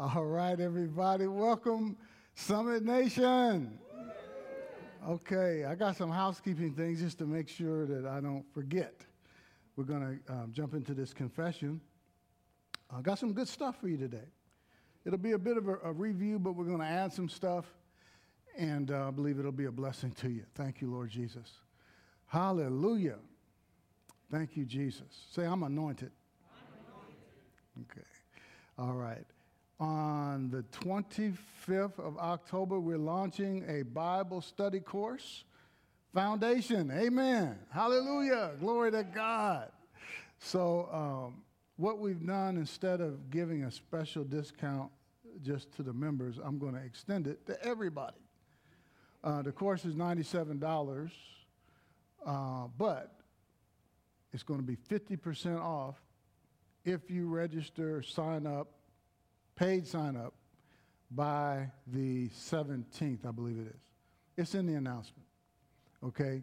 All right, everybody, welcome Summit Nation. Okay, I got some housekeeping things just to make sure that I don't forget. We're going to um, jump into this confession. I got some good stuff for you today. It'll be a bit of a, a review, but we're going to add some stuff, and uh, I believe it'll be a blessing to you. Thank you, Lord Jesus. Hallelujah. Thank you, Jesus. Say, I'm anointed. I'm anointed. Okay. All right. On the 25th of October, we're launching a Bible study course. Foundation. Amen. Hallelujah. Glory to God. So, um, what we've done, instead of giving a special discount just to the members, I'm going to extend it to everybody. Uh, the course is $97, uh, but it's going to be 50% off if you register, sign up, paid sign up by the 17th, I believe it is. It's in the announcement. Okay?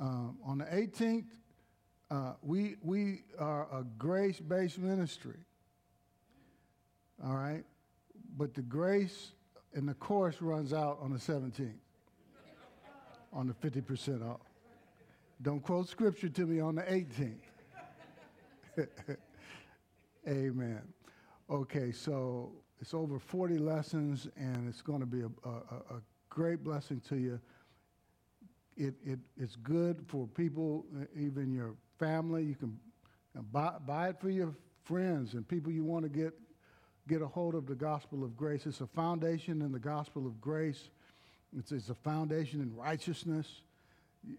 Um, on the 18th, uh, we, we are a grace based ministry. All right? But the grace and the course runs out on the 17th, on the 50% off. Don't quote scripture to me on the 18th. Amen. Okay, so it's over 40 lessons, and it's going to be a, a, a great blessing to you. It, it, it's good for people, even your family. You can buy, buy it for your friends and people you want to get, get a hold of the gospel of grace. It's a foundation in the gospel of grace, it's, it's a foundation in righteousness.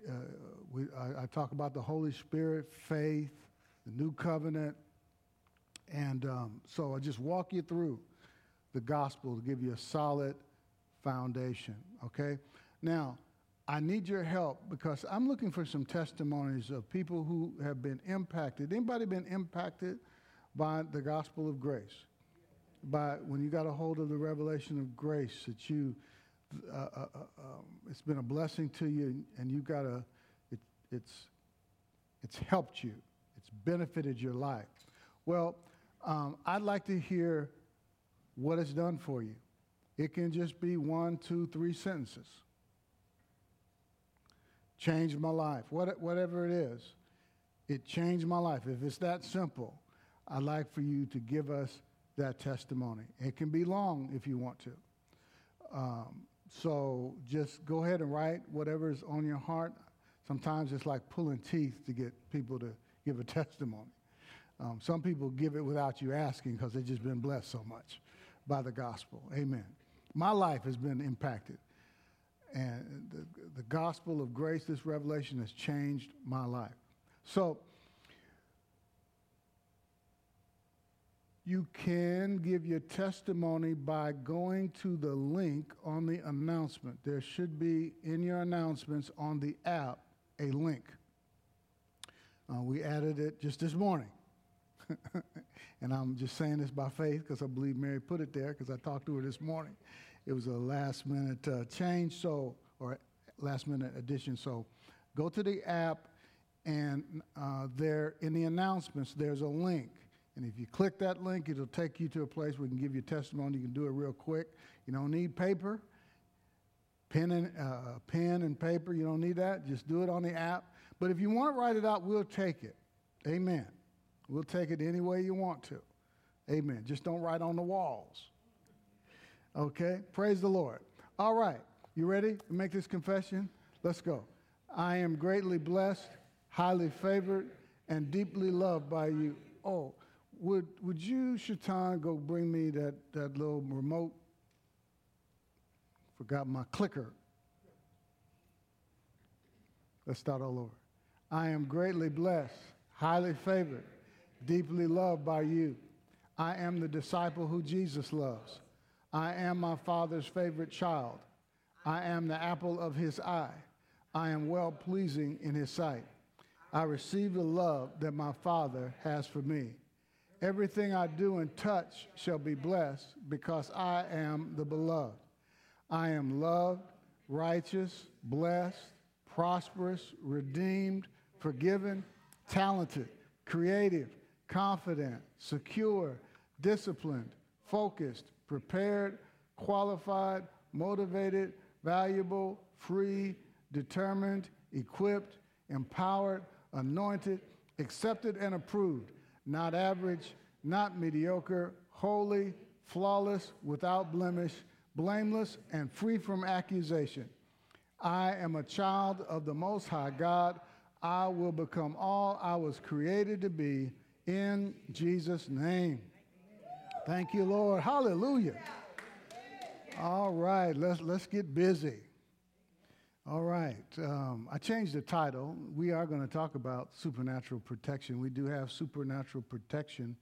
Uh, we, I, I, talk about the Holy Spirit, faith, the new covenant. And um, so I just walk you through the gospel to give you a solid foundation, okay? Now, I need your help because I'm looking for some testimonies of people who have been impacted. Anybody been impacted by the gospel of grace? By when you got a hold of the revelation of grace that you uh, uh, uh, um, it's been a blessing to you, and you got a, it, it's, it's helped you, it's benefited your life. Well, um, I'd like to hear what it's done for you. It can just be one, two, three sentences. Changed my life, what, whatever it is. It changed my life. If it's that simple, I'd like for you to give us that testimony. It can be long if you want to. Um, so just go ahead and write whatever's on your heart. Sometimes it's like pulling teeth to get people to give a testimony. Um, some people give it without you asking because they've just been blessed so much by the gospel. Amen. My life has been impacted. And the, the gospel of grace, this revelation has changed my life. So, You can give your testimony by going to the link on the announcement. There should be in your announcements on the app a link. Uh, we added it just this morning. and I'm just saying this by faith because I believe Mary put it there because I talked to her this morning. It was a last minute uh, change, so, or last minute addition. So go to the app, and uh, there in the announcements, there's a link and if you click that link, it'll take you to a place where we can give you testimony. You can do it real quick. You don't need paper, pen and, uh, pen and paper. You don't need that. Just do it on the app. But if you want to write it out, we'll take it. Amen. We'll take it any way you want to. Amen. Just don't write on the walls. Okay? Praise the Lord. All right. You ready to make this confession? Let's go. I am greatly blessed, highly favored, and deeply loved by you. Oh, would, would you, Shaitan, go bring me that, that little remote? Forgot my clicker. Let's start all over. I am greatly blessed, highly favored, deeply loved by you. I am the disciple who Jesus loves. I am my Father's favorite child. I am the apple of his eye. I am well pleasing in his sight. I receive the love that my Father has for me. Everything I do and touch shall be blessed because I am the beloved. I am loved, righteous, blessed, prosperous, redeemed, forgiven, talented, creative, confident, secure, disciplined, focused, prepared, qualified, motivated, valuable, free, determined, equipped, empowered, anointed, accepted, and approved. Not average, not mediocre, holy, flawless, without blemish, blameless, and free from accusation. I am a child of the Most High God. I will become all I was created to be in Jesus' name. Thank you, Lord. Hallelujah. All right, let's, let's get busy. All right, um, I changed the title. We are going to talk about supernatural protection. We do have supernatural protection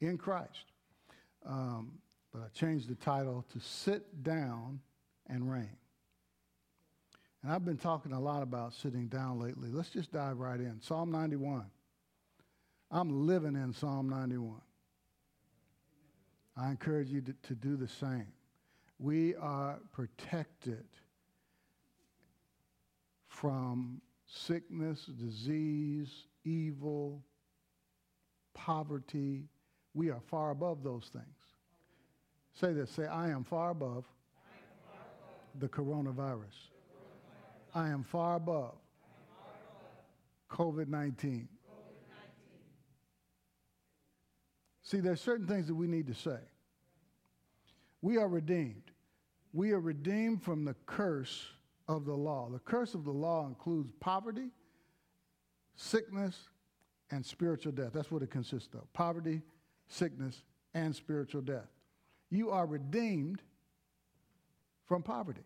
in Christ. Um, but I changed the title to Sit Down and Reign. And I've been talking a lot about sitting down lately. Let's just dive right in. Psalm 91. I'm living in Psalm 91. I encourage you to, to do the same. We are protected from sickness, disease, evil, poverty. We are far above those things. Say this say, I am far above, the coronavirus. I am far above, COVID 19. See, there's certain things that we need to say. We are redeemed. We are redeemed from the curse of the law. The curse of the law includes poverty, sickness, and spiritual death. That's what it consists of poverty, sickness, and spiritual death. You are redeemed from poverty.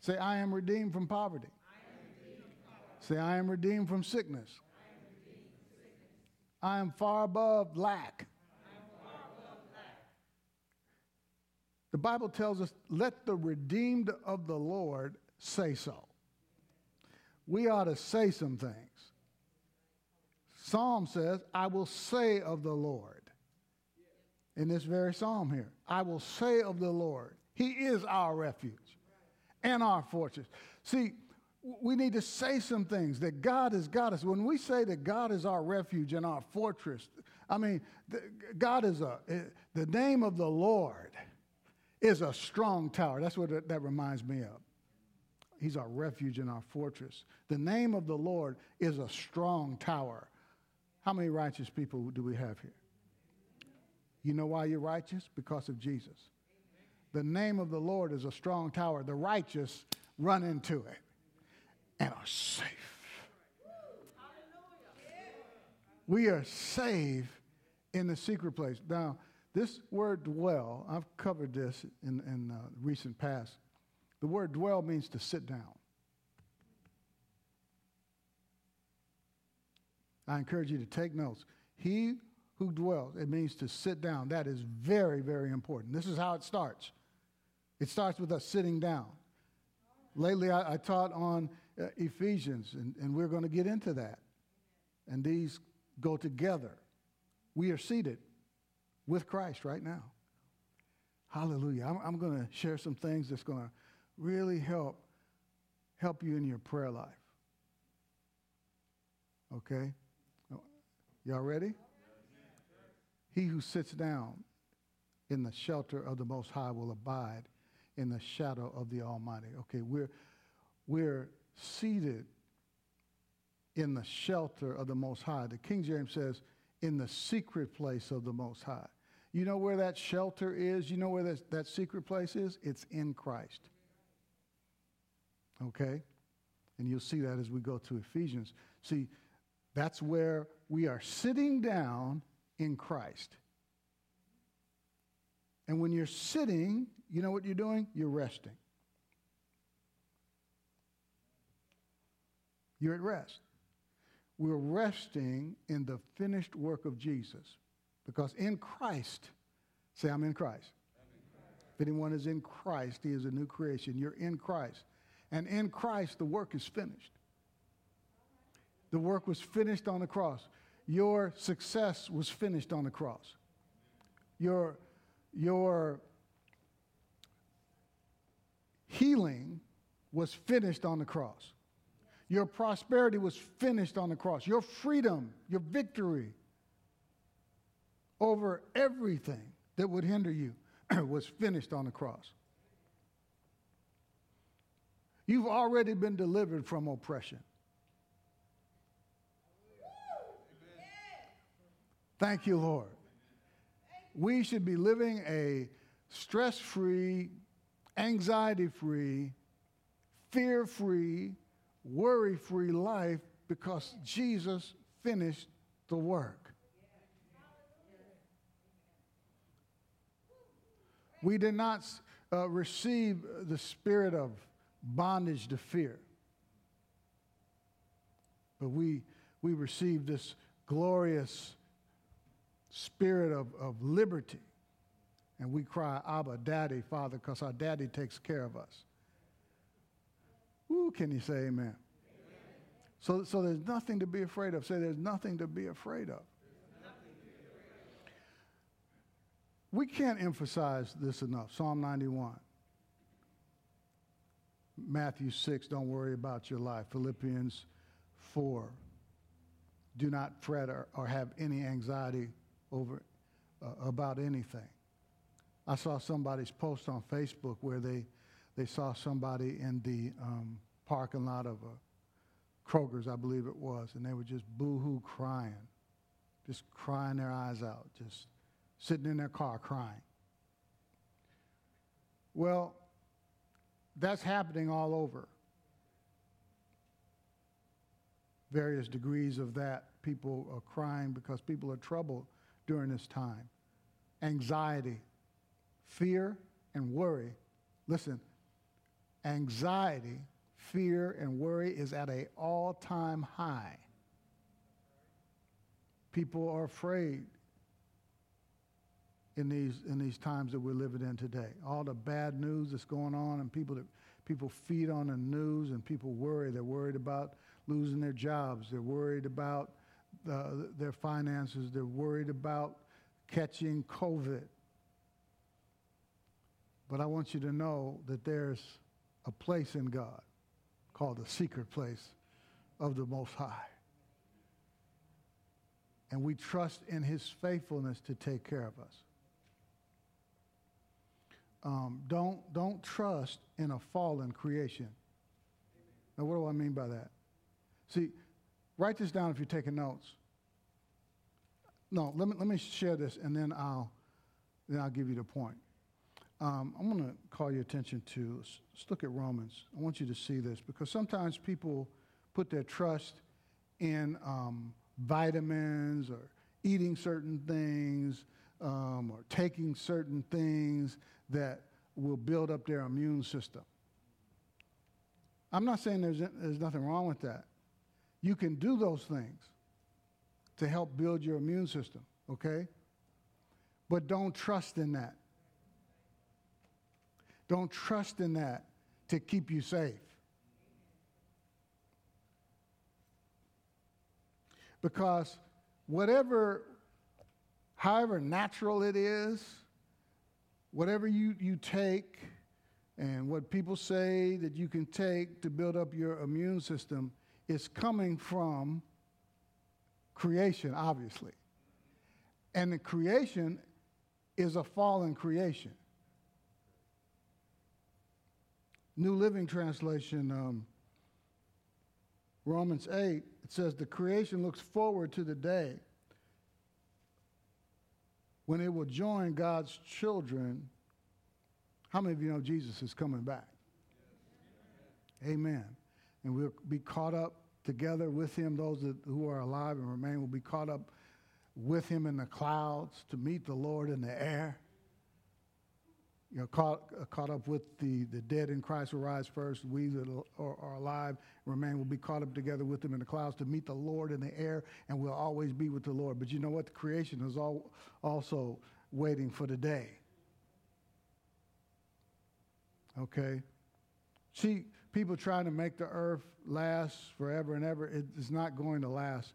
Say, I am redeemed from poverty. Say, I am redeemed from sickness. I am far above lack. The Bible tells us, let the redeemed of the Lord say so. We ought to say some things. Psalm says, I will say of the Lord. In this very psalm here, I will say of the Lord, He is our refuge and our fortress. See, we need to say some things that God has got us. When we say that God is our refuge and our fortress, I mean, God is a, eh, the name of the Lord is a strong tower. That's what that reminds me of. He's our refuge and our fortress. The name of the Lord is a strong tower. How many righteous people do we have here? You know why you're righteous? Because of Jesus. The name of the Lord is a strong tower. The righteous run into it and are safe. We are safe in the secret place. Now, this word dwell, I've covered this in, in uh, recent past. The word dwell means to sit down. I encourage you to take notes. He who dwells, it means to sit down. That is very, very important. This is how it starts. It starts with us sitting down. Lately, I, I taught on uh, Ephesians, and, and we're going to get into that. And these go together. We are seated with Christ right now. Hallelujah. I'm, I'm going to share some things that's going to really help help you in your prayer life. Okay? Y'all ready? He who sits down in the shelter of the Most High will abide in the shadow of the Almighty. Okay, we're, we're seated in the shelter of the Most High. The King James says, in the secret place of the Most High. You know where that shelter is? You know where that, that secret place is? It's in Christ. Okay? And you'll see that as we go to Ephesians. See, that's where we are sitting down in Christ. And when you're sitting, you know what you're doing? You're resting. You're at rest. We're resting in the finished work of Jesus. Because in Christ, say, I'm in Christ. I'm in Christ. If anyone is in Christ, he is a new creation. You're in Christ. And in Christ, the work is finished. The work was finished on the cross. Your success was finished on the cross. Your, your healing was finished on the cross. Your prosperity was finished on the cross. Your freedom, your victory over everything that would hinder you was finished on the cross. You've already been delivered from oppression. Thank you, Lord. We should be living a stress free, anxiety free, fear free, worry free life because Jesus finished the work. We did not uh, receive the spirit of bondage to fear, but we, we received this glorious spirit of, of liberty. And we cry, Abba, Daddy, Father, because our daddy takes care of us. Ooh, can you say amen? amen? So, so there's nothing to be afraid of. Say there's nothing to be afraid of. We can't emphasize this enough. Psalm 91. Matthew 6, don't worry about your life. Philippians 4, do not fret or, or have any anxiety over uh, about anything. I saw somebody's post on Facebook where they, they saw somebody in the um, parking lot of a Kroger's, I believe it was, and they were just boo-hoo crying, just crying their eyes out, just sitting in their car crying. Well, that's happening all over. Various degrees of that. People are crying because people are troubled during this time. Anxiety, fear, and worry. Listen, anxiety, fear, and worry is at an all time high. People are afraid in these, in these times that we're living in today. All the bad news that's going on, and people that people feed on the news, and people worry. They're worried about losing their jobs. They're worried about uh, their finances. They're worried about catching COVID. But I want you to know that there's a place in God called the secret place of the Most High. And we trust in his faithfulness to take care of us. Um, don't, don't trust in a fallen creation. Now, what do I mean by that? See, write this down if you're taking notes no, let me, let me share this and then I'll, then I'll give you the point. Um, I'm going to call your attention to, let's look at Romans. I want you to see this because sometimes people put their trust in um, vitamins or eating certain things um, or taking certain things that will build up their immune system. I'm not saying there's, there's nothing wrong with that. You can do those things to help build your immune system, okay? But don't trust in that. Don't trust in that to keep you safe. Because whatever, however natural it is, whatever you, you take and what people say that you can take to build up your immune system is coming from creation, obviously. And the creation is a fallen creation. New Living Translation, um, Romans 8, it says, The creation looks forward to the day when it will join God's children. How many of you know Jesus is coming back? Amen. And we'll be caught up together with him. Those that, who are alive and remain will be caught up with him in the clouds to meet the Lord in the air. You know, caught, caught up with the, the dead in Christ will rise first. We that are, are alive remain will be caught up together with them in the clouds to meet the Lord in the air, and we'll always be with the Lord. But you know what? The creation is all, also waiting for the day. Okay? See, people trying to make the earth last forever and ever, it is not going to last.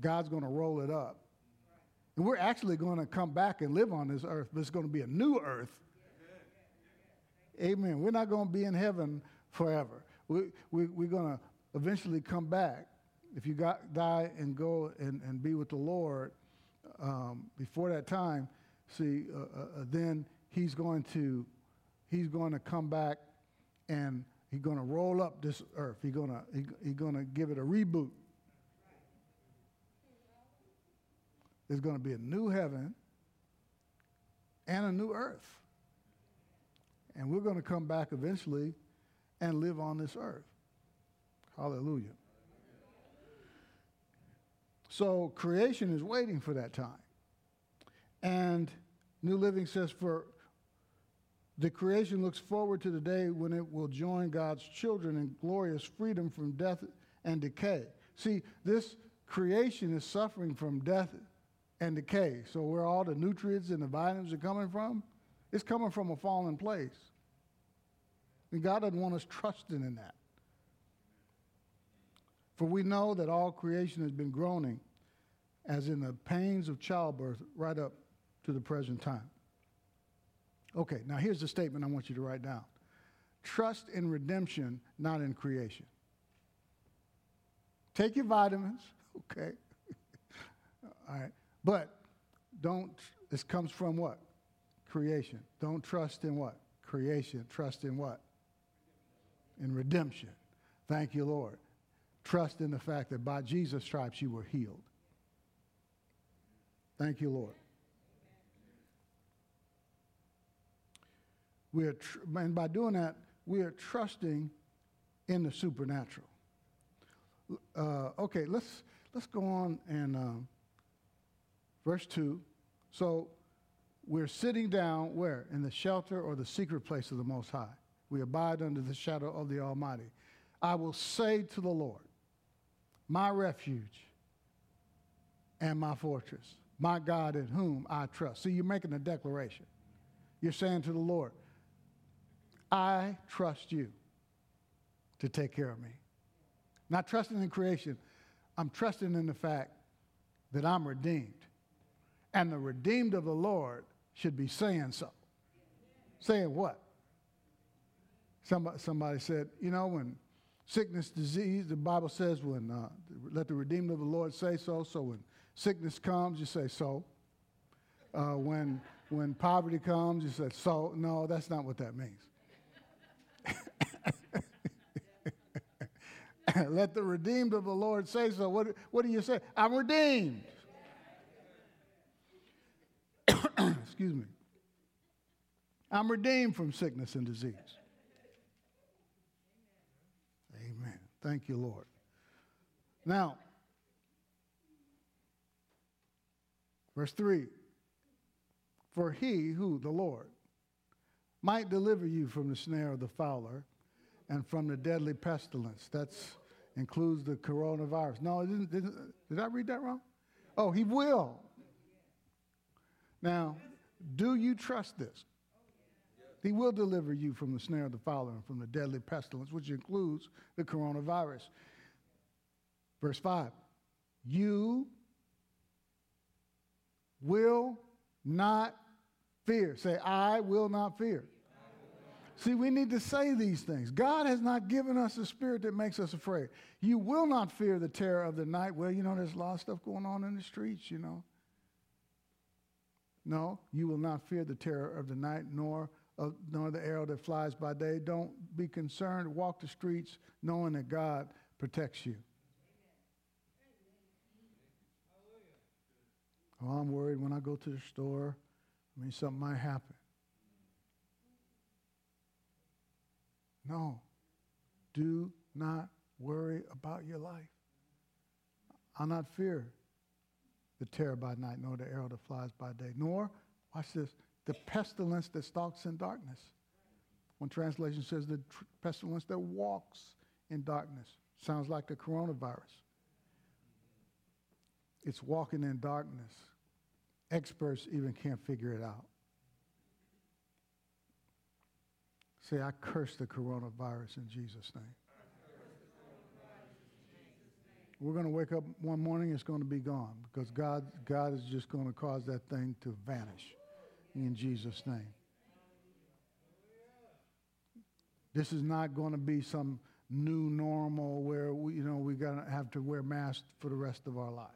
God's going to roll it up. And we're actually going to come back and live on this earth, but it's going to be a new earth. Amen. We're not going to be in heaven forever. We, we, we're going to eventually come back. If you got, die and go and, and be with the Lord um, before that time, see, uh, uh, uh, then he's going to he's going to come back and he's going to roll up this earth. He's going to he, he's going to give it a reboot. There's going to be a new heaven and a new earth. And we're going to come back eventually and live on this earth. Hallelujah. So creation is waiting for that time. And New Living says, for the creation looks forward to the day when it will join God's children in glorious freedom from death and decay. See, this creation is suffering from death and decay. So, where all the nutrients and the vitamins are coming from, it's coming from a fallen place. And God doesn't want us trusting in that. For we know that all creation has been groaning, as in the pains of childbirth, right up to the present time. Okay, now here's the statement I want you to write down trust in redemption, not in creation. Take your vitamins, okay? All right. But don't, this comes from what? Creation. Don't trust in what? Creation. Trust in what? In redemption. Thank you, Lord. Trust in the fact that by Jesus' stripes you were healed. Thank you, Lord. We are tr- and by doing that, we are trusting in the supernatural. Uh, okay, let's let's go on and um, verse two. So we're sitting down where in the shelter or the secret place of the Most High. We abide under the shadow of the Almighty. I will say to the Lord, my refuge and my fortress, my God in whom I trust. See, you're making a declaration. You're saying to the Lord, I trust you to take care of me. Not trusting in creation, I'm trusting in the fact that I'm redeemed. And the redeemed of the Lord should be saying so. Saying what? Somebody, somebody said, you know, when sickness, disease, the Bible says, when uh, let the redeemed of the Lord say so. So when sickness comes, you say so. Uh, when when poverty comes, you say so. No, that's not what that means. Let the redeemed of the Lord say so. What, what do you say? I'm redeemed. Excuse me. I'm redeemed from sickness and disease. Amen. Thank you, Lord. Now, verse 3 For he, who, the Lord, might deliver you from the snare of the fowler and from the deadly pestilence. That includes the coronavirus. No, didn't, didn't, did I read that wrong? Oh, he will. Now, do you trust this? He will deliver you from the snare of the fowler and from the deadly pestilence, which includes the coronavirus. Verse 5 You will not fear. Say, I will not fear. See, we need to say these things. God has not given us a spirit that makes us afraid. You will not fear the terror of the night. Well, you know, there's a lot of stuff going on in the streets, you know. No, you will not fear the terror of the night, nor, of, nor the arrow that flies by day. Don't be concerned. Walk the streets knowing that God protects you. Oh, I'm worried when I go to the store. I mean, something might happen. No. Do not worry about your life. I'll not fear the terror by night, nor the arrow that flies by day, nor, watch this, the pestilence that stalks in darkness. One translation says the tr- pestilence that walks in darkness. Sounds like the coronavirus. It's walking in darkness. Experts even can't figure it out. Say, I curse the coronavirus in Jesus' name. We're going to wake up one morning, it's going to be gone because God, God is just going to cause that thing to vanish in Jesus' name. This is not going to be some new normal where we, you know, we're going to have to wear masks for the rest of our life.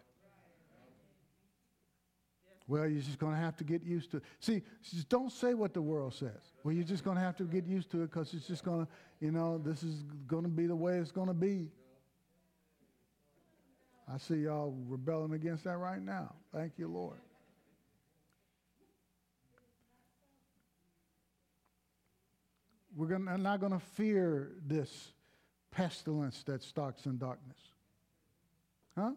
Well, you're just going to have to get used to it. See, just don't say what the world says. Well, you're just going to have to get used to it because it's just going to, you know, this is going to be the way it's going to be. I see y'all rebelling against that right now. Thank you, Lord. We're gonna, not going to fear this pestilence that stalks in darkness. Huh?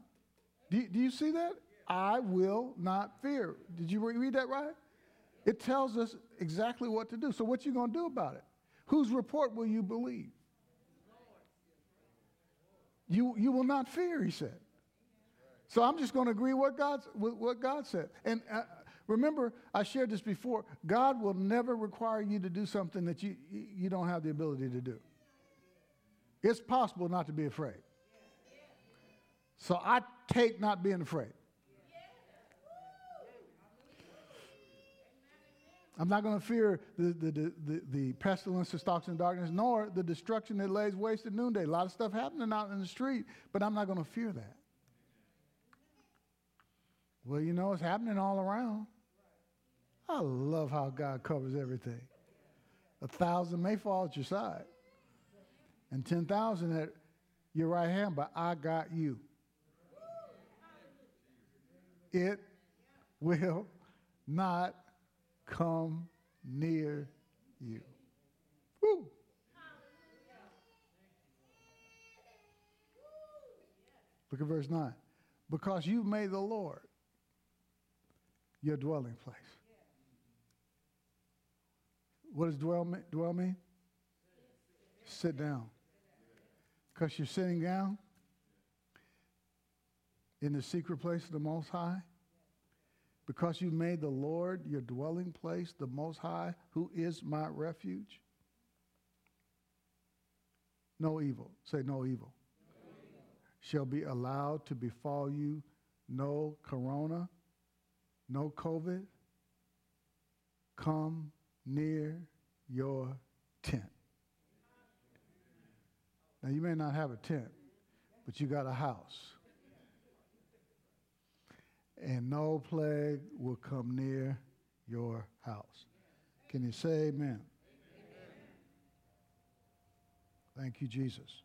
Do do you see that? I will not fear. Did you read that right? It tells us exactly what to do. So what you going to do about it? Whose report will you believe? You, you will not fear, he said. So I'm just going to agree what God, what God said. And uh, remember, I shared this before. God will never require you to do something that you, you don't have the ability to do. It's possible not to be afraid. So I take not being afraid. I'm not going to fear the, the, the, the, the pestilence that stalks in darkness, nor the destruction that lays waste at noonday. A lot of stuff happening out in the street, but I'm not going to fear that. Well, you know, it's happening all around. I love how God covers everything. A thousand may fall at your side, and 10,000 at your right hand, but I got you. It will not come near you. Woo. Look at verse 9. Because you've made the Lord your dwelling place. What does dwell, dwell mean? Sit down. Because you're sitting down in the secret place of the Most High because you made the Lord your dwelling place, the Most High, who is my refuge? No evil. Say. No evil. Shall be allowed to befall you. No corona, no COVID. Come near your tent. Now, you may not have a tent, but you got a house and no plague will come near your house. Can you say amen? Thank you, Jesus.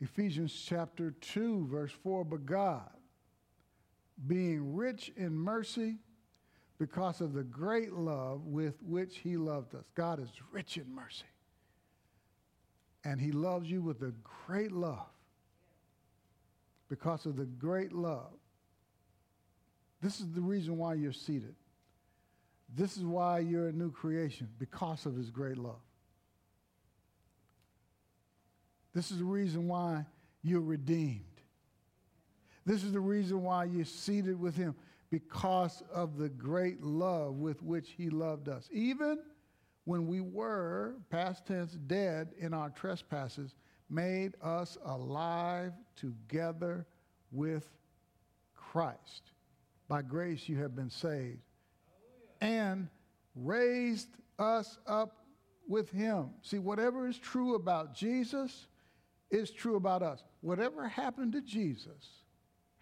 Ephesians chapter 2, verse 4 But God, being rich in mercy, because of the great love with which he loved us. God is rich in mercy. And he loves you with a great love. Because of the great love. This is the reason why you're seated. This is why you're a new creation, because of his great love. This is the reason why you're redeemed. This is the reason why you're seated with him, because of the great love with which he loved us. Even when we were, past tense, dead in our trespasses, made us alive together with Christ. By grace you have been saved. And raised us up with him. See, whatever is true about Jesus is true about us. Whatever happened to Jesus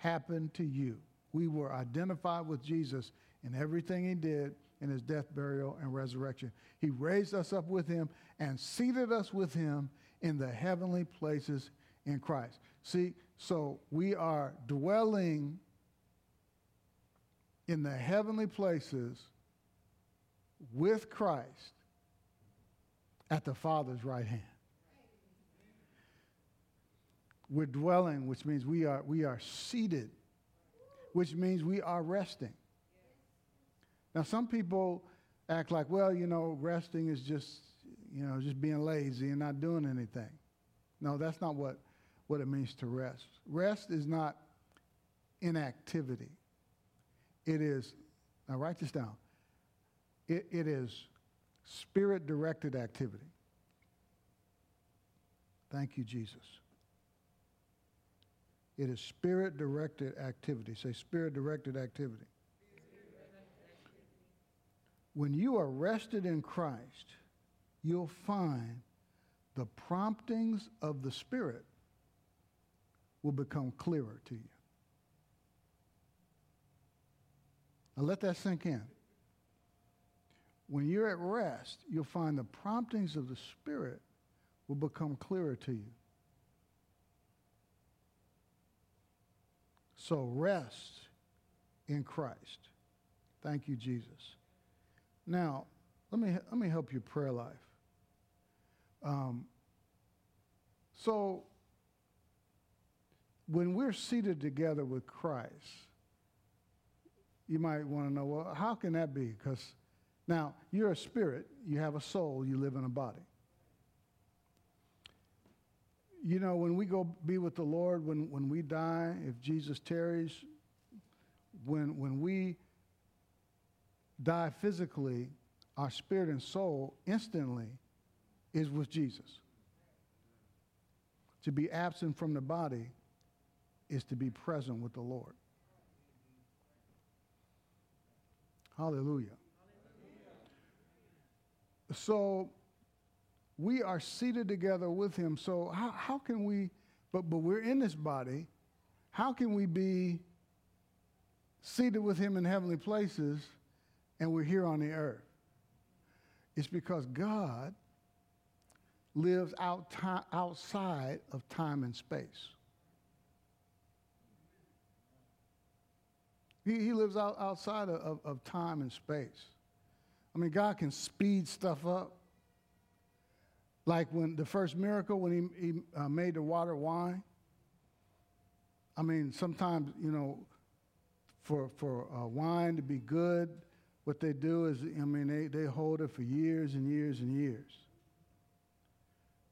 happened to you. We were identified with Jesus in everything he did in his death, burial, and resurrection. He raised us up with him and seated us with him in the heavenly places in Christ. See, so we are dwelling in the heavenly places with Christ at the Father's right hand. We're dwelling, which means we are, we are seated, which means we are resting. Now, some people act like, well, you know, resting is just, you know, just being lazy and not doing anything. No, that's not what, what it means to rest. Rest is not inactivity. It is, now write this down. It, it is spirit directed activity. Thank you, Jesus. It is spirit directed activity. Say spirit directed activity. When you are rested in Christ, you'll find the promptings of the Spirit will become clearer to you. Now let that sink in. When you're at rest, you'll find the promptings of the Spirit will become clearer to you. So rest in Christ. Thank you, Jesus. Now, let me, let me help your prayer life. Um, so, when we're seated together with Christ, you might want to know, well, how can that be? Because now you're a spirit, you have a soul, you live in a body. You know, when we go be with the Lord, when, when we die, if Jesus tarries, when, when we die physically, our spirit and soul instantly is with Jesus. To be absent from the body is to be present with the Lord. Hallelujah. So we are seated together with him. So how, how can we, but, but we're in this body, how can we be seated with him in heavenly places and we're here on the earth? It's because God lives out outside of time and space. He, he lives out, outside of, of, of time and space. I mean, God can speed stuff up. Like when the first miracle, when he, he uh, made the water wine. I mean, sometimes, you know, for, for uh, wine to be good, what they do is, I mean, they, they hold it for years and years and years.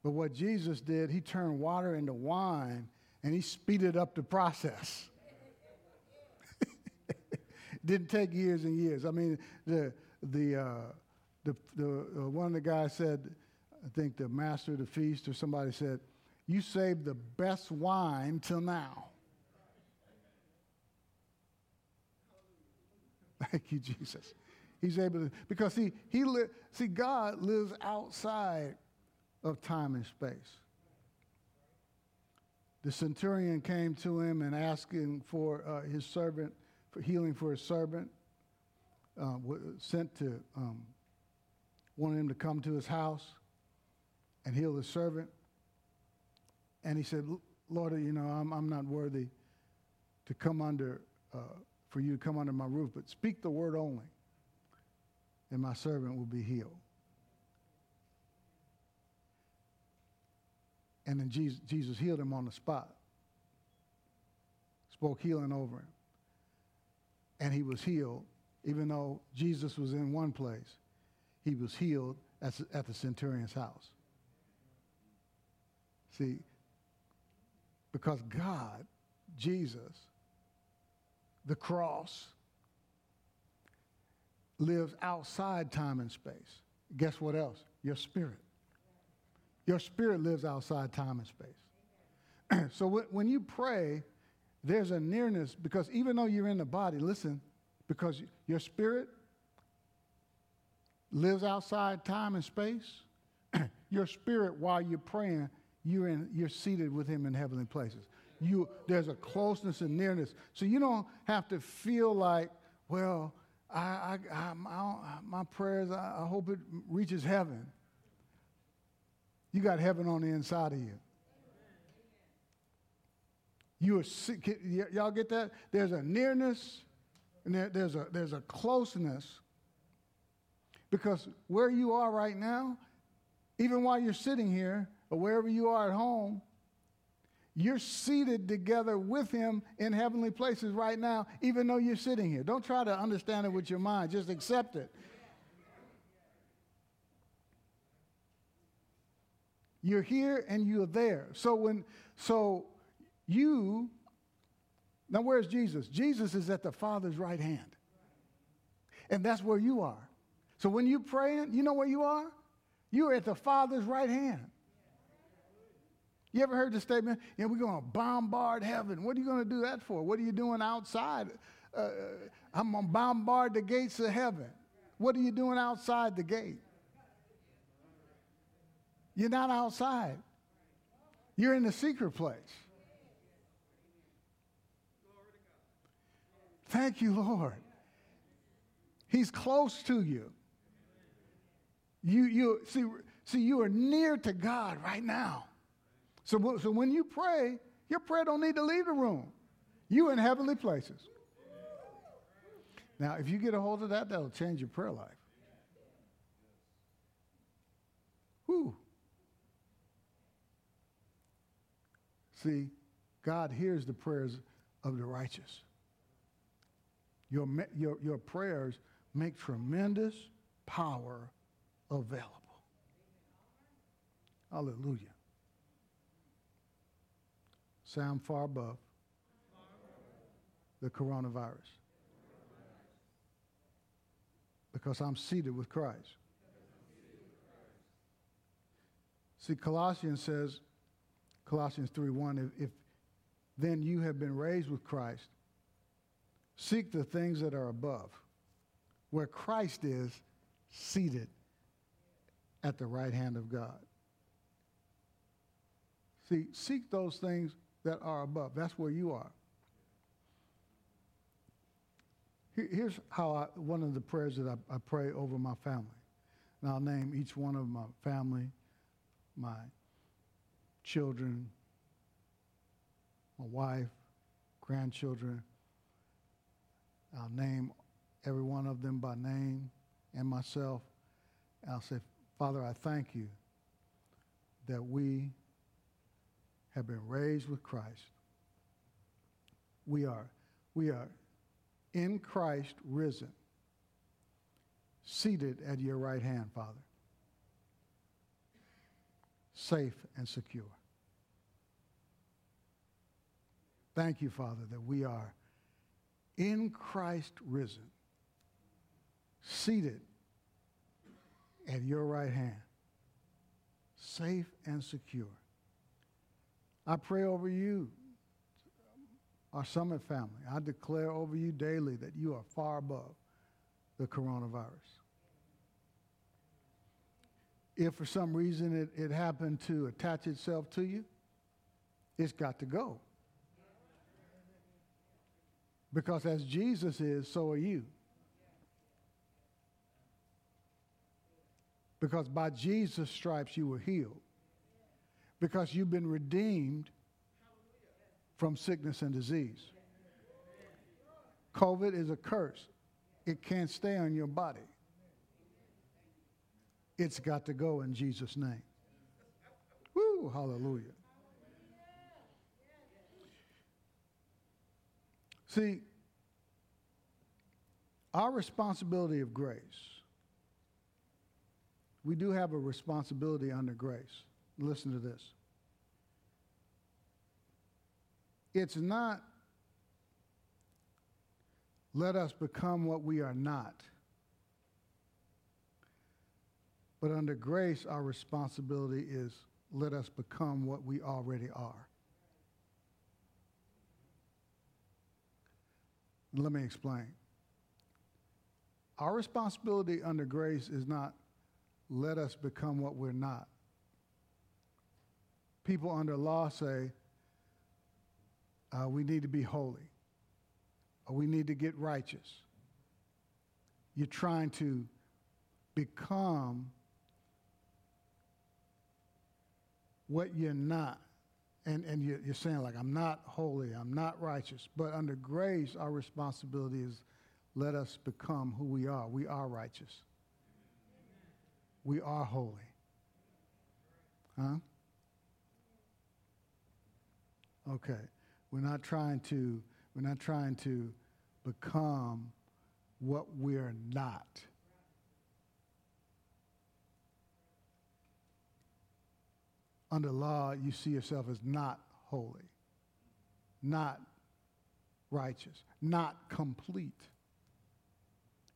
But what Jesus did, he turned water into wine and he speeded up the process. Didn't take years and years. I mean, the, the, uh, the, the uh, one of the guys said, I think the master of the feast or somebody said, You saved the best wine till now. Thank you, Jesus. He's able to, because he, he li- see, God lives outside of time and space. The centurion came to him and asking for uh, his servant, for healing for his servant, uh, sent to, um, wanted him to come to his house and heal the servant. And he said, Lord, you know, I'm, I'm not worthy to come under, uh, for you to come under my roof, but speak the word only, and my servant will be healed. And then Jesus, Jesus healed him on the spot, spoke healing over him. And he was healed, even though Jesus was in one place, he was healed at, at the centurion's house. See, because God, Jesus, the cross, lives outside time and space. Guess what else? Your spirit. Your spirit lives outside time and space. so when you pray, there's a nearness because even though you're in the body, listen, because your spirit lives outside time and space, your spirit, while you're praying, you're, in, you're seated with him in heavenly places. You, there's a closeness and nearness. So you don't have to feel like, well, I, I, I my, my prayers, I, I hope it reaches heaven. You got heaven on the inside of you. You are, y'all get that? There's a nearness and there, there's, a, there's a closeness. Because where you are right now, even while you're sitting here, or wherever you are at home, you're seated together with him in heavenly places right now, even though you're sitting here. Don't try to understand it with your mind, just accept it. You're here and you're there. So when so you now where's Jesus? Jesus is at the Father's right hand. And that's where you are. So when you're praying, you know where you are? You're at the Father's right hand. You ever heard the statement, yeah, we're going to bombard heaven? What are you going to do that for? What are you doing outside? Uh, uh I'm going to bombard the gates of heaven. What are you doing outside the gate? You're not outside, you're in the secret place. Thank you, Lord. He's close to you. You, you see, see, you are near to God right now. So, so when you pray, your prayer don't need to leave the room. You in heavenly places. Now, if you get a hold of that, that'll change your prayer life. Whew. See, God hears the prayers of the righteous. Your, your, your prayers make tremendous power available. Hallelujah. Sound far above the coronavirus. Because I'm seated with Christ. See, Colossians says, Colossians 3 1, if, if then you have been raised with Christ, seek the things that are above, where Christ is seated at the right hand of God. See, seek those things that are above. That's where you are. Here's how I, one of the prayers that I, I pray over my family. And I'll name each one of my family, my children, my wife, grandchildren. I'll name every one of them by name and myself. And I'll say, Father, I thank you that we have been raised with Christ. We are, we are in Christ risen, seated at your right hand, Father, safe and secure. Thank you, Father, that we are in Christ risen, seated at your right hand, safe and secure. I pray over you, our Summit family. I declare over you daily that you are far above the coronavirus. If for some reason it, it happened to attach itself to you, it's got to go. Because as Jesus is, so are you. Because by Jesus' stripes you were healed because you've been redeemed from sickness and disease. COVID is a curse. It can't stay on your body. It's got to go in Jesus' name. Woo, hallelujah. See, our responsibility of grace, we do have a responsibility under grace. Listen to this. It's not let us become what we are not. But under grace, our responsibility is let us become what we already are. Let me explain. Our responsibility under grace is not let us become what we're not people under law say uh, we need to be holy or we need to get righteous. You're trying to become what you're not. And, and you're, you're saying, like, I'm not holy, I'm not righteous. But under grace, our responsibility is let us become who we are. We are righteous, we are holy. Huh? Okay. We're not trying to we're not trying to become what we're not. Under law, you see yourself as not holy, not righteous, not complete.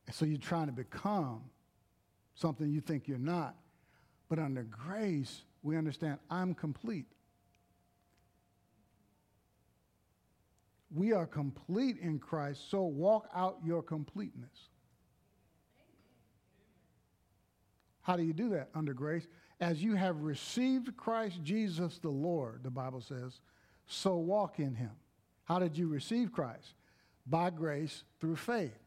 And so you're trying to become something you think you're not. But under grace, we understand I'm complete. We are complete in Christ, so walk out your completeness. How do you do that? Under grace. As you have received Christ Jesus the Lord, the Bible says, so walk in him. How did you receive Christ? by grace through faith.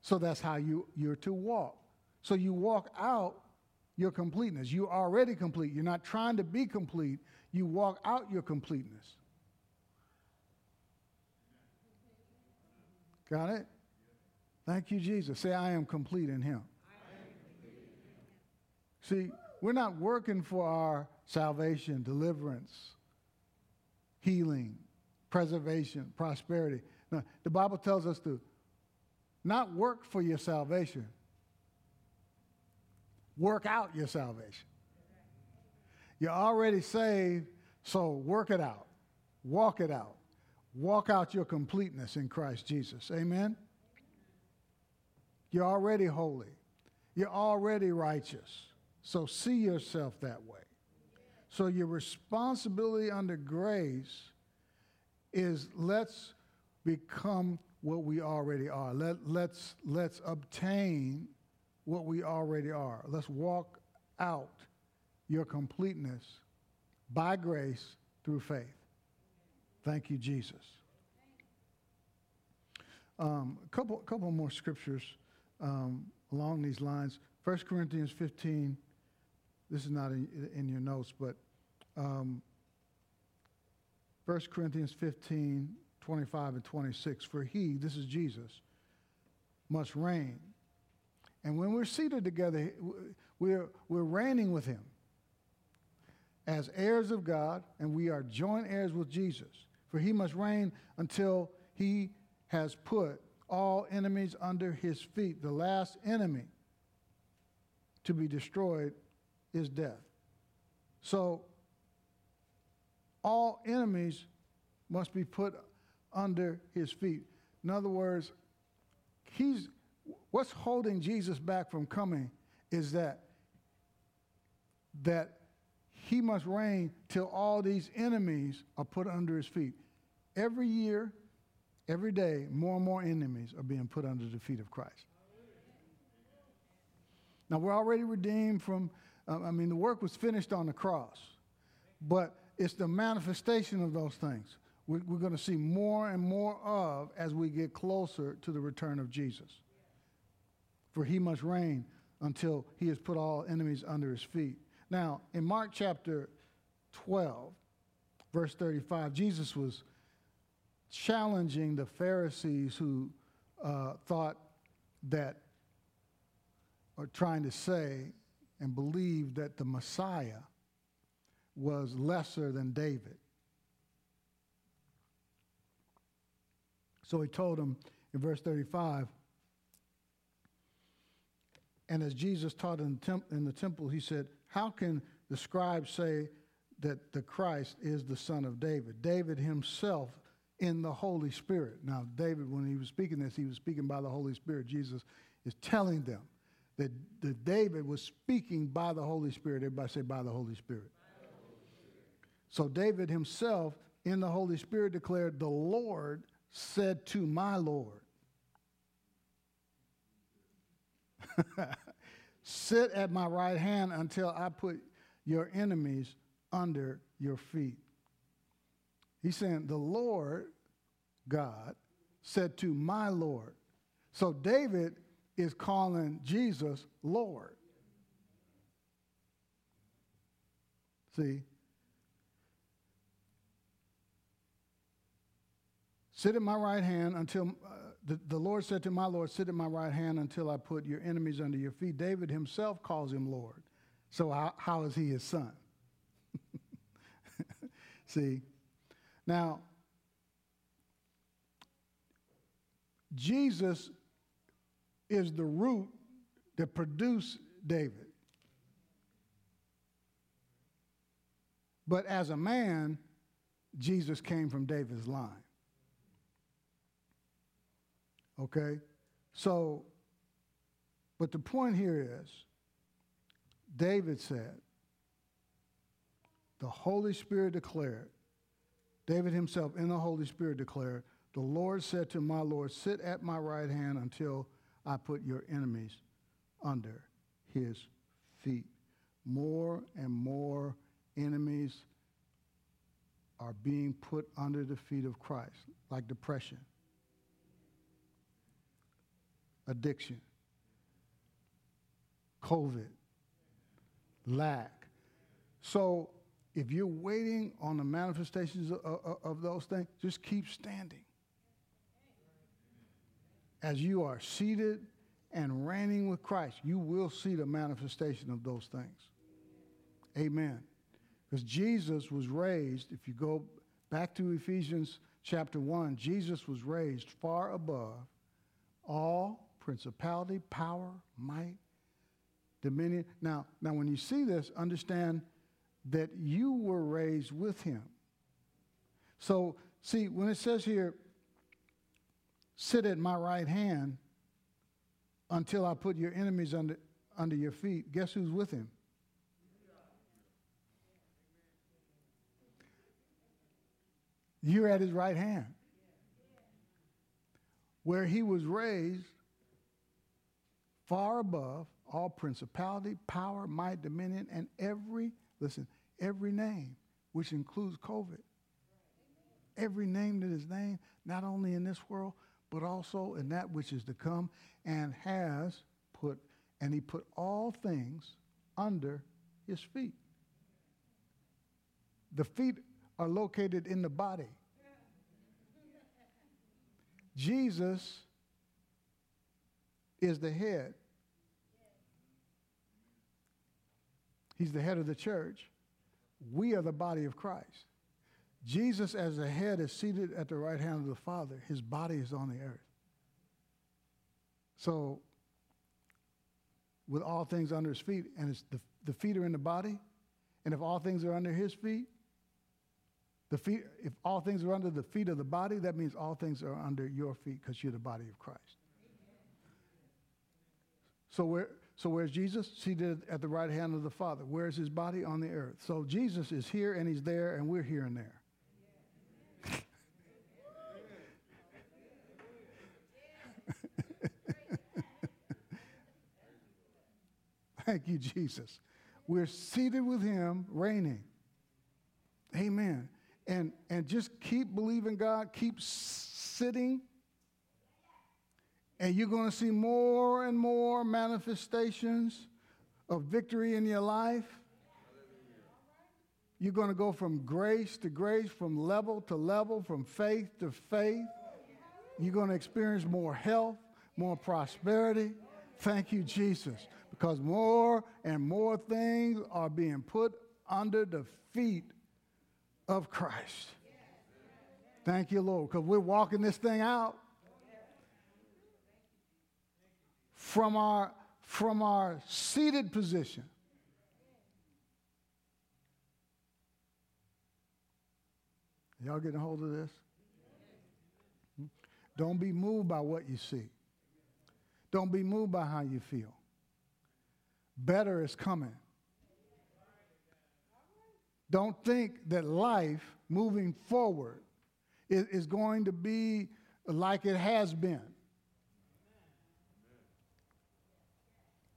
So that's how you, you're to walk. So you walk out your completeness. You're already complete. You're not trying to be complete. You walk out your completeness. Got it? Thank you, Jesus. Say, I am complete in Him. See, we're not working for our salvation, deliverance, healing, preservation, prosperity. No, the Bible tells us to not work for your salvation, work out your salvation. You're already saved, so work it out, walk it out, walk out your completeness in Christ Jesus. Amen? You're already holy, you're already righteous, so see yourself that way. So, your responsibility under grace is let's become what we already are. Let, let's, let's obtain what we already are. Let's walk out your completeness by grace through faith. Thank you, Jesus. Um, a couple, couple more scriptures um, along these lines. 1 Corinthians 15, this is not in, in your notes, but um, 1 Corinthians 15, 25 and 26. For he, this is Jesus, must reign. And when we're seated together, we're, we're reigning with him as heirs of God, and we are joint heirs with Jesus. For he must reign until he has put all enemies under his feet. The last enemy to be destroyed is death. So all enemies must be put under his feet. In other words, he's what's holding Jesus back from coming is that that he must reign till all these enemies are put under his feet. Every year, every day, more and more enemies are being put under the feet of Christ. Now, we're already redeemed from, uh, I mean, the work was finished on the cross, but it's the manifestation of those things we're, we're going to see more and more of as we get closer to the return of Jesus. For he must reign until he has put all enemies under his feet. Now, in Mark chapter 12, verse 35, Jesus was challenging the Pharisees who uh, thought that, or trying to say and believe that the Messiah was lesser than David. So he told them in verse 35 And as Jesus taught in in the temple, he said, How can the scribes say that the Christ is the son of David? David himself in the Holy Spirit. Now, David, when he was speaking this, he was speaking by the Holy Spirit. Jesus is telling them that, that David was speaking by the Holy Spirit. Everybody say, by the Holy Spirit. So, David himself in the Holy Spirit declared, The Lord said to my Lord, Sit at my right hand until I put your enemies under your feet. He's saying, The Lord God said to my Lord. So David is calling Jesus Lord. See? Sit at my right hand until uh, the, the Lord said to my Lord, Sit at my right hand until I put your enemies under your feet. David himself calls him Lord. So, how, how is he his son? See? Now, Jesus is the root that produced David. But as a man, Jesus came from David's line. Okay? So, but the point here is David said, the Holy Spirit declared, David himself in the Holy Spirit declared, the Lord said to my Lord, Sit at my right hand until I put your enemies under his feet. More and more enemies are being put under the feet of Christ, like depression, addiction, COVID, lack. So if you're waiting on the manifestations of, of, of, those things, just keep standing. As you are seated and reigning with Christ, you will see the manifestation of those things. Amen. Because Jesus was raised, if you go back to Ephesians chapter 1, Jesus was raised far above all principality, power, might, dominion. Now, now when you see this, understand that you were raised with him. So, see, when it says here, sit at my right hand until I put your enemies under, under your feet, guess who's with him? You're at his right hand. Where he was raised far above all principality, power, might, dominion, and every, listen, every name, which includes COVID. Every name that is named, not only in this world, but also in that which is to come, and has put, and he put all things under his feet. The feet are located in the body. Jesus is the head. He's the head of the church. We are the body of Christ. Jesus, as the head, is seated at the right hand of the Father. His body is on the earth. So, with all things under his feet, and the, the feet are in the body, and if all things are under his feet, the feet, if all things are under the feet of the body, that means all things are under your feet because you're the body of Christ. So where, so where's Jesus? Seated at the right hand of the Father. Where's his body? On the earth. So Jesus is here and he's there and we're here and there. Thank you, Jesus. We're seated with him, reigning. Amen and, and just keep believing God, keep sitting, and you're going to see more and more manifestations of victory in your life. You're going to go from grace to grace, from level to level, from faith to faith. You're going to experience more health, more prosperity. Thank you, Jesus, because more and more things are being put under the feet of Christ. Thank you, Lord, because we're walking this thing out from our, from our seated position. Y'all getting a hold of this? Hmm? Don't be moved by what you see. Don't be moved by how you feel. Better is coming. Don't think that life moving forward is, is going to be like it has been.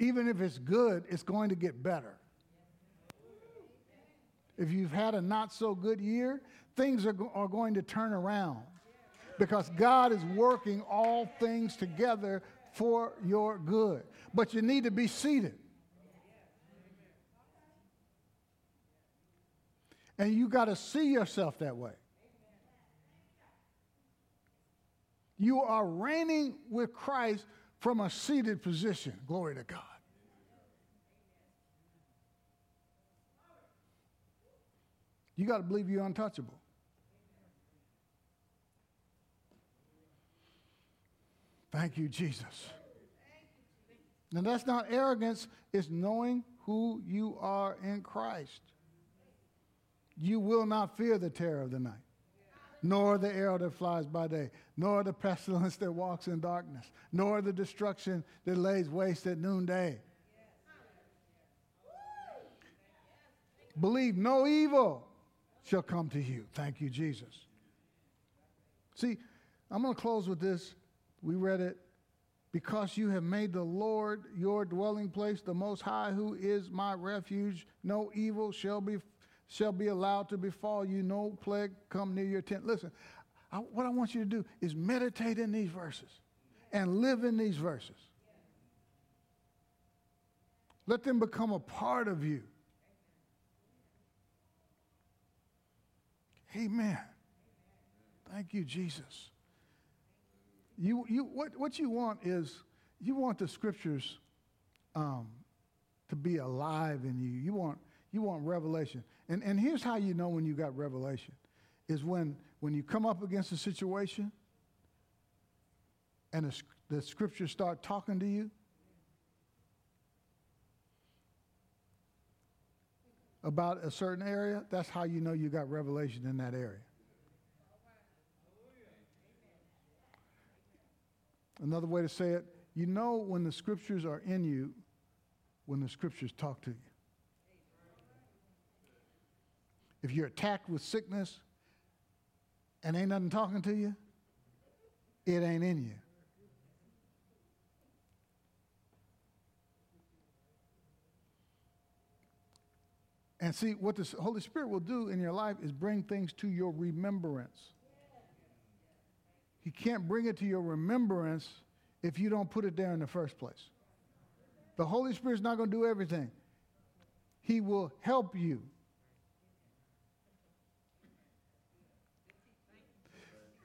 Even if it's good, it's going to get better. If you've had a not so good year, things are, are going to turn around because God is working all things together for your good. But you need to be seated. And you got to see yourself that way. You are reigning with Christ from a seated position. Glory to God. You got to believe you're untouchable. Thank you, Jesus. Now, that's not arrogance, it's knowing who you are in Christ. You will not fear the terror of the night, nor the arrow that flies by day, nor the pestilence that walks in darkness, nor the destruction that lays waste at noonday. Believe no evil shall come to you. Thank you, Jesus. See, I'm going to close with this. We read it. Because you have made the Lord your dwelling place, the Most High, who is my refuge, no evil shall be shall be allowed to befall you, no plague come near your tent. Listen, I, what I want you to do is meditate in these verses and live in these verses. Let them become a part of you. Amen. Thank you, Jesus. You, you, what, what you want is you want the scriptures um, to be alive in you. You want, you want revelation. And, and here's how you know when you got revelation is when, when you come up against a situation and the, the scriptures start talking to you about a certain area, that's how you know you got revelation in that area. Another way to say it, you know when the scriptures are in you, when the scriptures talk to you. If you're attacked with sickness and ain't nothing talking to you, it ain't in you. And see, what the Holy Spirit will do in your life is bring things to your remembrance. He can't bring it to your remembrance if you don't put it there in the first place. The Holy Spirit's not going to do everything, He will help you.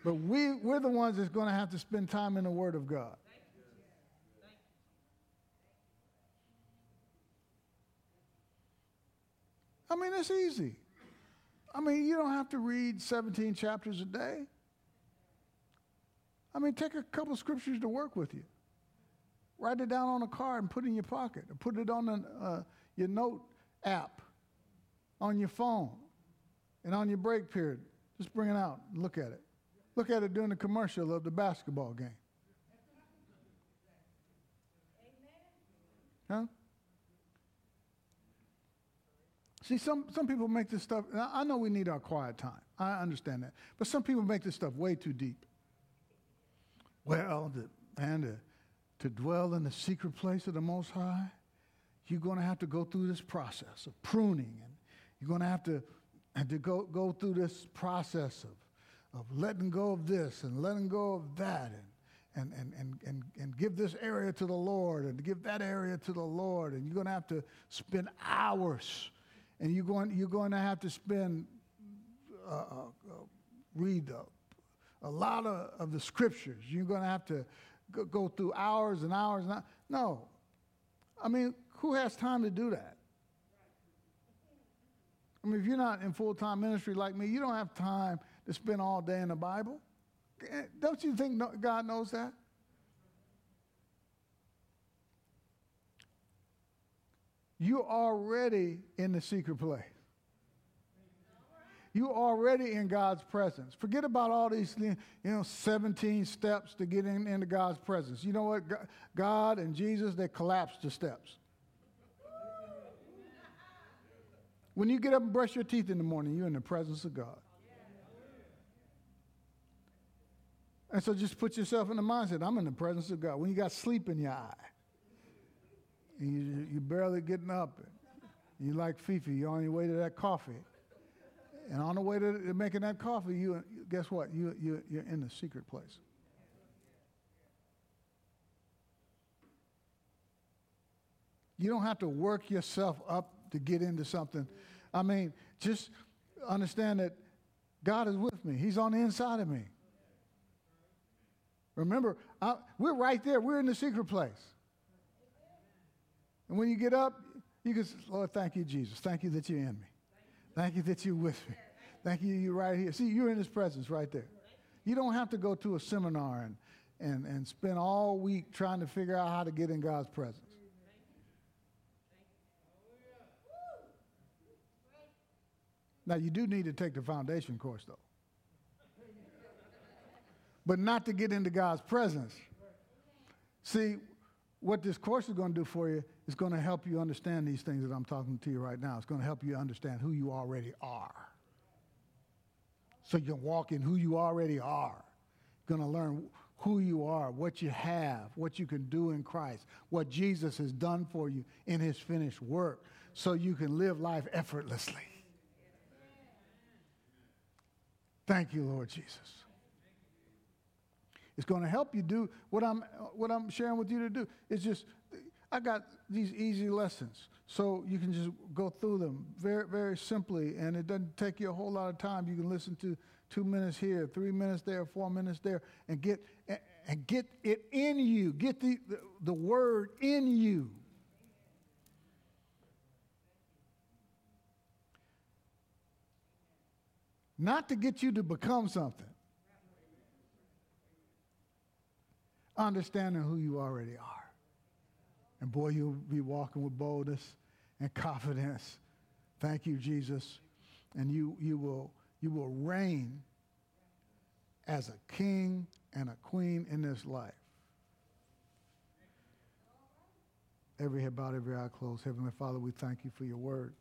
But we, we're the ones that's going to have to spend time in the Word of God. I mean, it's easy. I mean, you don't have to read 17 chapters a day. I mean, take a couple scriptures to work with you. Write it down on a card and put it in your pocket, or put it on an, uh, your note app on your phone and on your break period. Just bring it out and look at it. Look at it during the commercial of the basketball game. Huh? See, some, some people make this stuff, I know we need our quiet time. I understand that. But some people make this stuff way too deep. Well, the, and to, to dwell in the secret place of the Most High, you're going to have to go through this process of pruning. And you're going to have to, to go, go through this process of, of letting go of this and letting go of that. And, and, and, and, and, and give this area to the Lord and give that area to the Lord. And you're going to have to spend hours and you're going, you're going to have to spend, uh, uh, uh read a, a lot of, of the scriptures. You're going to have to go, go through hours and hours and hours. No. I mean, who has time to do that? I mean, if you're not in full time ministry like me, you don't have time to spend all day in the Bible. Eh, don't you think God knows that? You're already in the secret place. You're already in God's presence. Forget about all these, you know, 17 steps to get in, into God's presence. You know what? God and Jesus, they collapsed the steps. When you get up and brush your teeth in the morning, you're in the presence of God. And so just put yourself in the mindset I'm in the presence of God. When you got sleep in your eye, and you, you're barely getting up. You like Fifi, you're on your way to that coffee. And on the way to making that coffee, you guess what? You, you, you're in the secret place. You don't have to work yourself up to get into something. I mean, just understand that God is with me. He's on the inside of me. Remember, I, we're right there. We're in the secret place. And when you get up, you can say, Lord, thank you, Jesus. Thank you that you're in me. Thank you that you're with me. Thank you, you're right here. See, you're in his presence right there. You don't have to go to a seminar and, and, and spend all week trying to figure out how to get in God's presence. Now, you do need to take the foundation course, though. But not to get into God's presence. See, what this course is going to do for you is going to help you understand these things that I'm talking to you right now. It's going to help you understand who you already are. So you can walk in who you already are. You're going to learn who you are, what you have, what you can do in Christ, what Jesus has done for you in his finished work, so you can live life effortlessly. Thank you, Lord Jesus. It's going to help you do what I'm, what I'm sharing with you to do. It's just, I got these easy lessons. So you can just go through them very, very simply, and it doesn't take you a whole lot of time. You can listen to two minutes here, three minutes there, four minutes there, and get, and get it in you. Get the, the, the word in you. Not to get you to become something. Understanding who you already are. And boy, you'll be walking with boldness and confidence. Thank you, Jesus. And you, you, will, you will reign as a king and a queen in this life. Every head bowed, every eye closed. Heavenly Father, we thank you for your word.